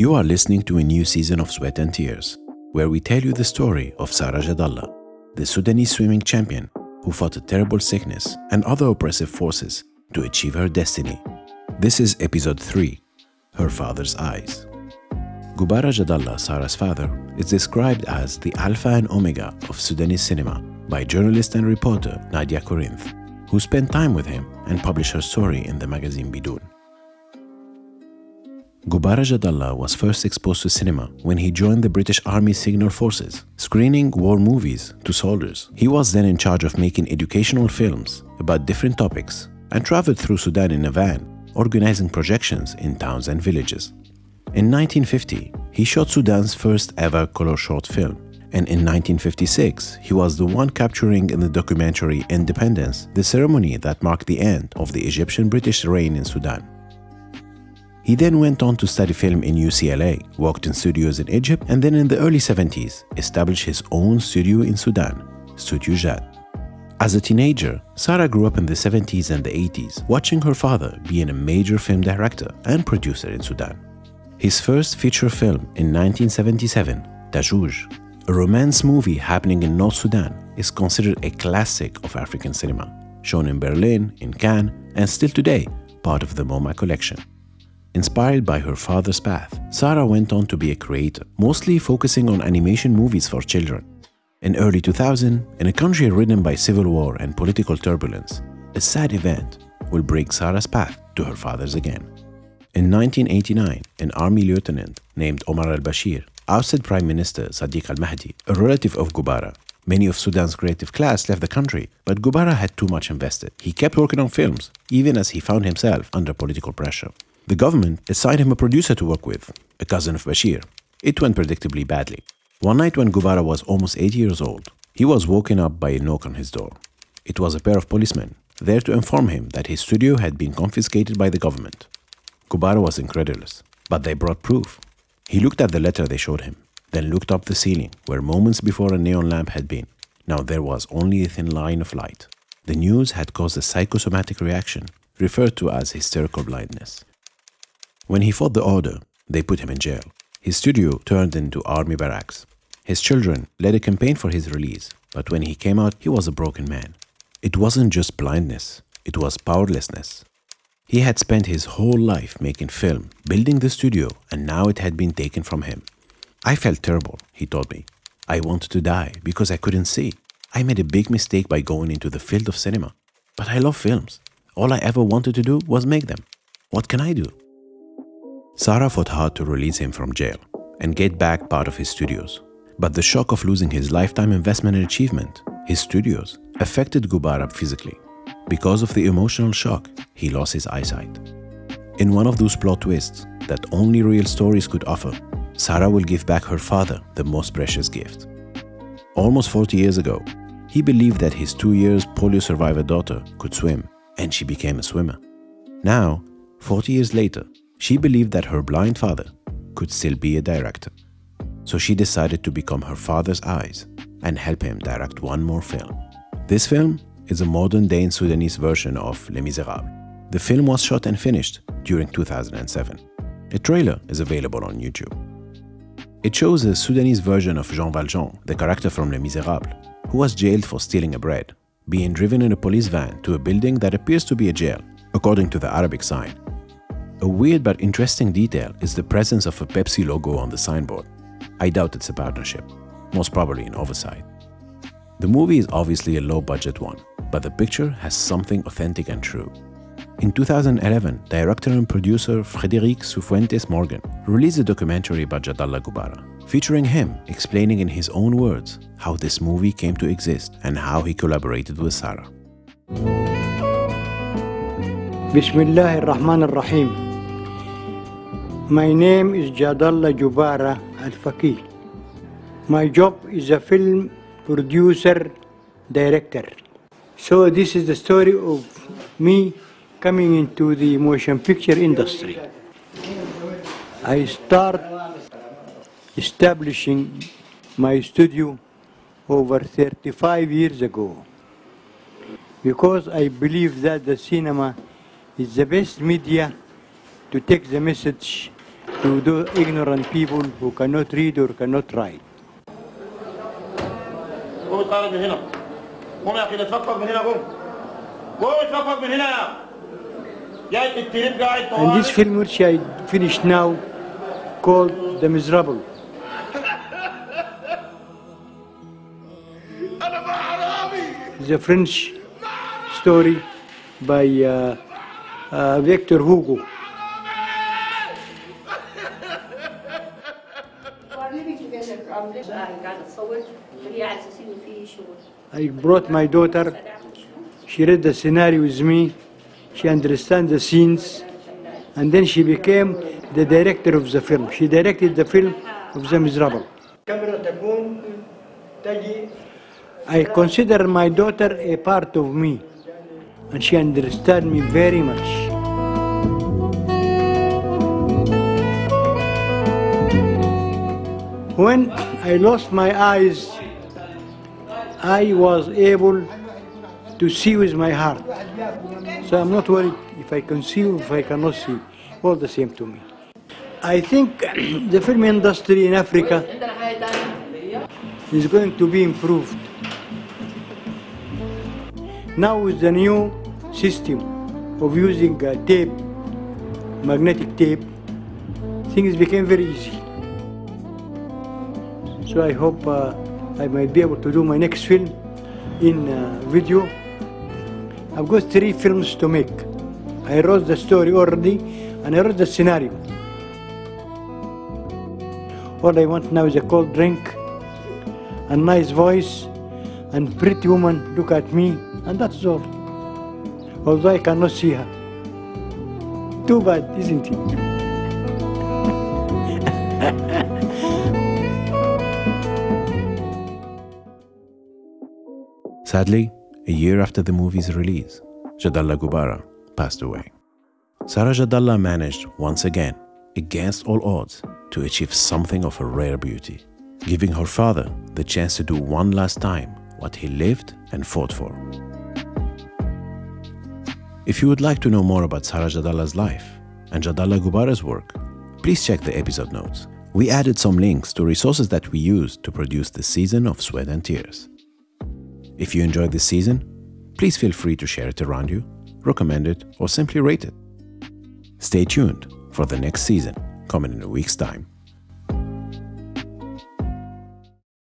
You are listening to a new season of Sweat and Tears, where we tell you the story of Sara Jadallah, the Sudanese swimming champion who fought a terrible sickness and other oppressive forces to achieve her destiny. This is episode 3 Her Father's Eyes. Gubara Jadallah, Sara's father, is described as the alpha and omega of Sudanese cinema by journalist and reporter Nadia Corinth, who spent time with him and published her story in the magazine Bidoun. Gubara Jadallah was first exposed to cinema when he joined the British Army Signal Forces, screening war movies to soldiers. He was then in charge of making educational films about different topics and traveled through Sudan in a van, organizing projections in towns and villages. In 1950, he shot Sudan's first ever color short film, and in 1956, he was the one capturing in the documentary Independence the ceremony that marked the end of the Egyptian British reign in Sudan. He then went on to study film in UCLA, worked in studios in Egypt, and then in the early 70s established his own studio in Sudan, Studio Jad. As a teenager, Sara grew up in the 70s and the 80s, watching her father being a major film director and producer in Sudan. His first feature film in 1977, Tajouj, a romance movie happening in North Sudan, is considered a classic of African cinema, shown in Berlin, in Cannes, and still today part of the MoMA collection. Inspired by her father's path, Sara went on to be a creator, mostly focusing on animation movies for children. In early 2000, in a country ridden by civil war and political turbulence, a sad event will break Sara's path to her father's again. In 1989, an army lieutenant named Omar al-Bashir ousted Prime Minister Sadiq al-Mahdi, a relative of Gubara. Many of Sudan's creative class left the country, but Gubara had too much invested. He kept working on films, even as he found himself under political pressure. The government assigned him a producer to work with, a cousin of Bashir. It went predictably badly. One night when Gubara was almost 80 years old, he was woken up by a knock on his door. It was a pair of policemen, there to inform him that his studio had been confiscated by the government. Gubara was incredulous, but they brought proof. He looked at the letter they showed him, then looked up the ceiling, where moments before a neon lamp had been. Now there was only a thin line of light. The news had caused a psychosomatic reaction, referred to as hysterical blindness. When he fought the order, they put him in jail. His studio turned into army barracks. His children led a campaign for his release, but when he came out, he was a broken man. It wasn't just blindness, it was powerlessness. He had spent his whole life making film, building the studio, and now it had been taken from him. I felt terrible, he told me. I wanted to die because I couldn't see. I made a big mistake by going into the field of cinema. But I love films. All I ever wanted to do was make them. What can I do? Sara fought hard to release him from jail and get back part of his studios. But the shock of losing his lifetime investment and achievement, his studios, affected Gubara physically. Because of the emotional shock, he lost his eyesight. In one of those plot twists that only real stories could offer, Sara will give back her father the most precious gift. Almost 40 years ago, he believed that his two years polio survivor daughter could swim, and she became a swimmer. Now, 40 years later, she believed that her blind father could still be a director. So she decided to become her father's eyes and help him direct one more film. This film is a modern day Sudanese version of Les Miserables. The film was shot and finished during 2007. A trailer is available on YouTube. It shows a Sudanese version of Jean Valjean, the character from Les Miserables, who was jailed for stealing a bread, being driven in a police van to a building that appears to be a jail, according to the Arabic sign, a weird but interesting detail is the presence of a Pepsi logo on the signboard. I doubt it's a partnership, most probably an oversight. The movie is obviously a low budget one, but the picture has something authentic and true. In 2011, director and producer Frédéric Cifuentes Morgan released a documentary about Jadallah Gubara, featuring him explaining in his own words how this movie came to exist and how he collaborated with Sara. Bismillah ar-Rahman ar-Rahim. My name is Jadallah Jubara Al Faqih. My job is a film producer director. So this is the story of me coming into the motion picture industry. I start establishing my studio over 35 years ago because I believe that the cinema is the best media to take the message to those ignorant people who cannot read or cannot write. قوم اتخرج من هنا قوم يا اخي اتفقد من هنا قوم قوم اتفقد من هنا يا جاي التريب قاعد And this film which I finished now called The Miserable. It's a French story by uh, uh, Victor Hugo. هي على أساس إنه في شغل I brought my daughter. She read the scenario with me. She understands the scenes. And then she became the director of the film. She directed the film of The Miserable. I consider my daughter a part of me. And she understands me very much. When I lost my eyes, I was able to see with my heart. So I'm not worried if I can see or if I cannot see. All the same to me. I think the film industry in Africa is going to be improved. Now with the new system of using uh, tape, magnetic tape, things became very easy. So I hope uh, I might be able to do my next film in uh, video. I've got three films to make. I wrote the story already and I wrote the scenario. All I want now is a cold drink, a nice voice, and pretty woman look at me, and that's all. Although I cannot see her. Too bad, isn't it? Sadly, a year after the movie's release, Jadallah Gubara passed away. Sara Jadallah managed once again, against all odds, to achieve something of a rare beauty, giving her father the chance to do one last time what he lived and fought for. If you would like to know more about Sara Jadallah's life and Jadallah Gubara's work, please check the episode notes. We added some links to resources that we used to produce this season of Sweat and Tears. If you enjoyed this season, please feel free to share it around you, recommend it, or simply rate it. Stay tuned for the next season coming in a week's time.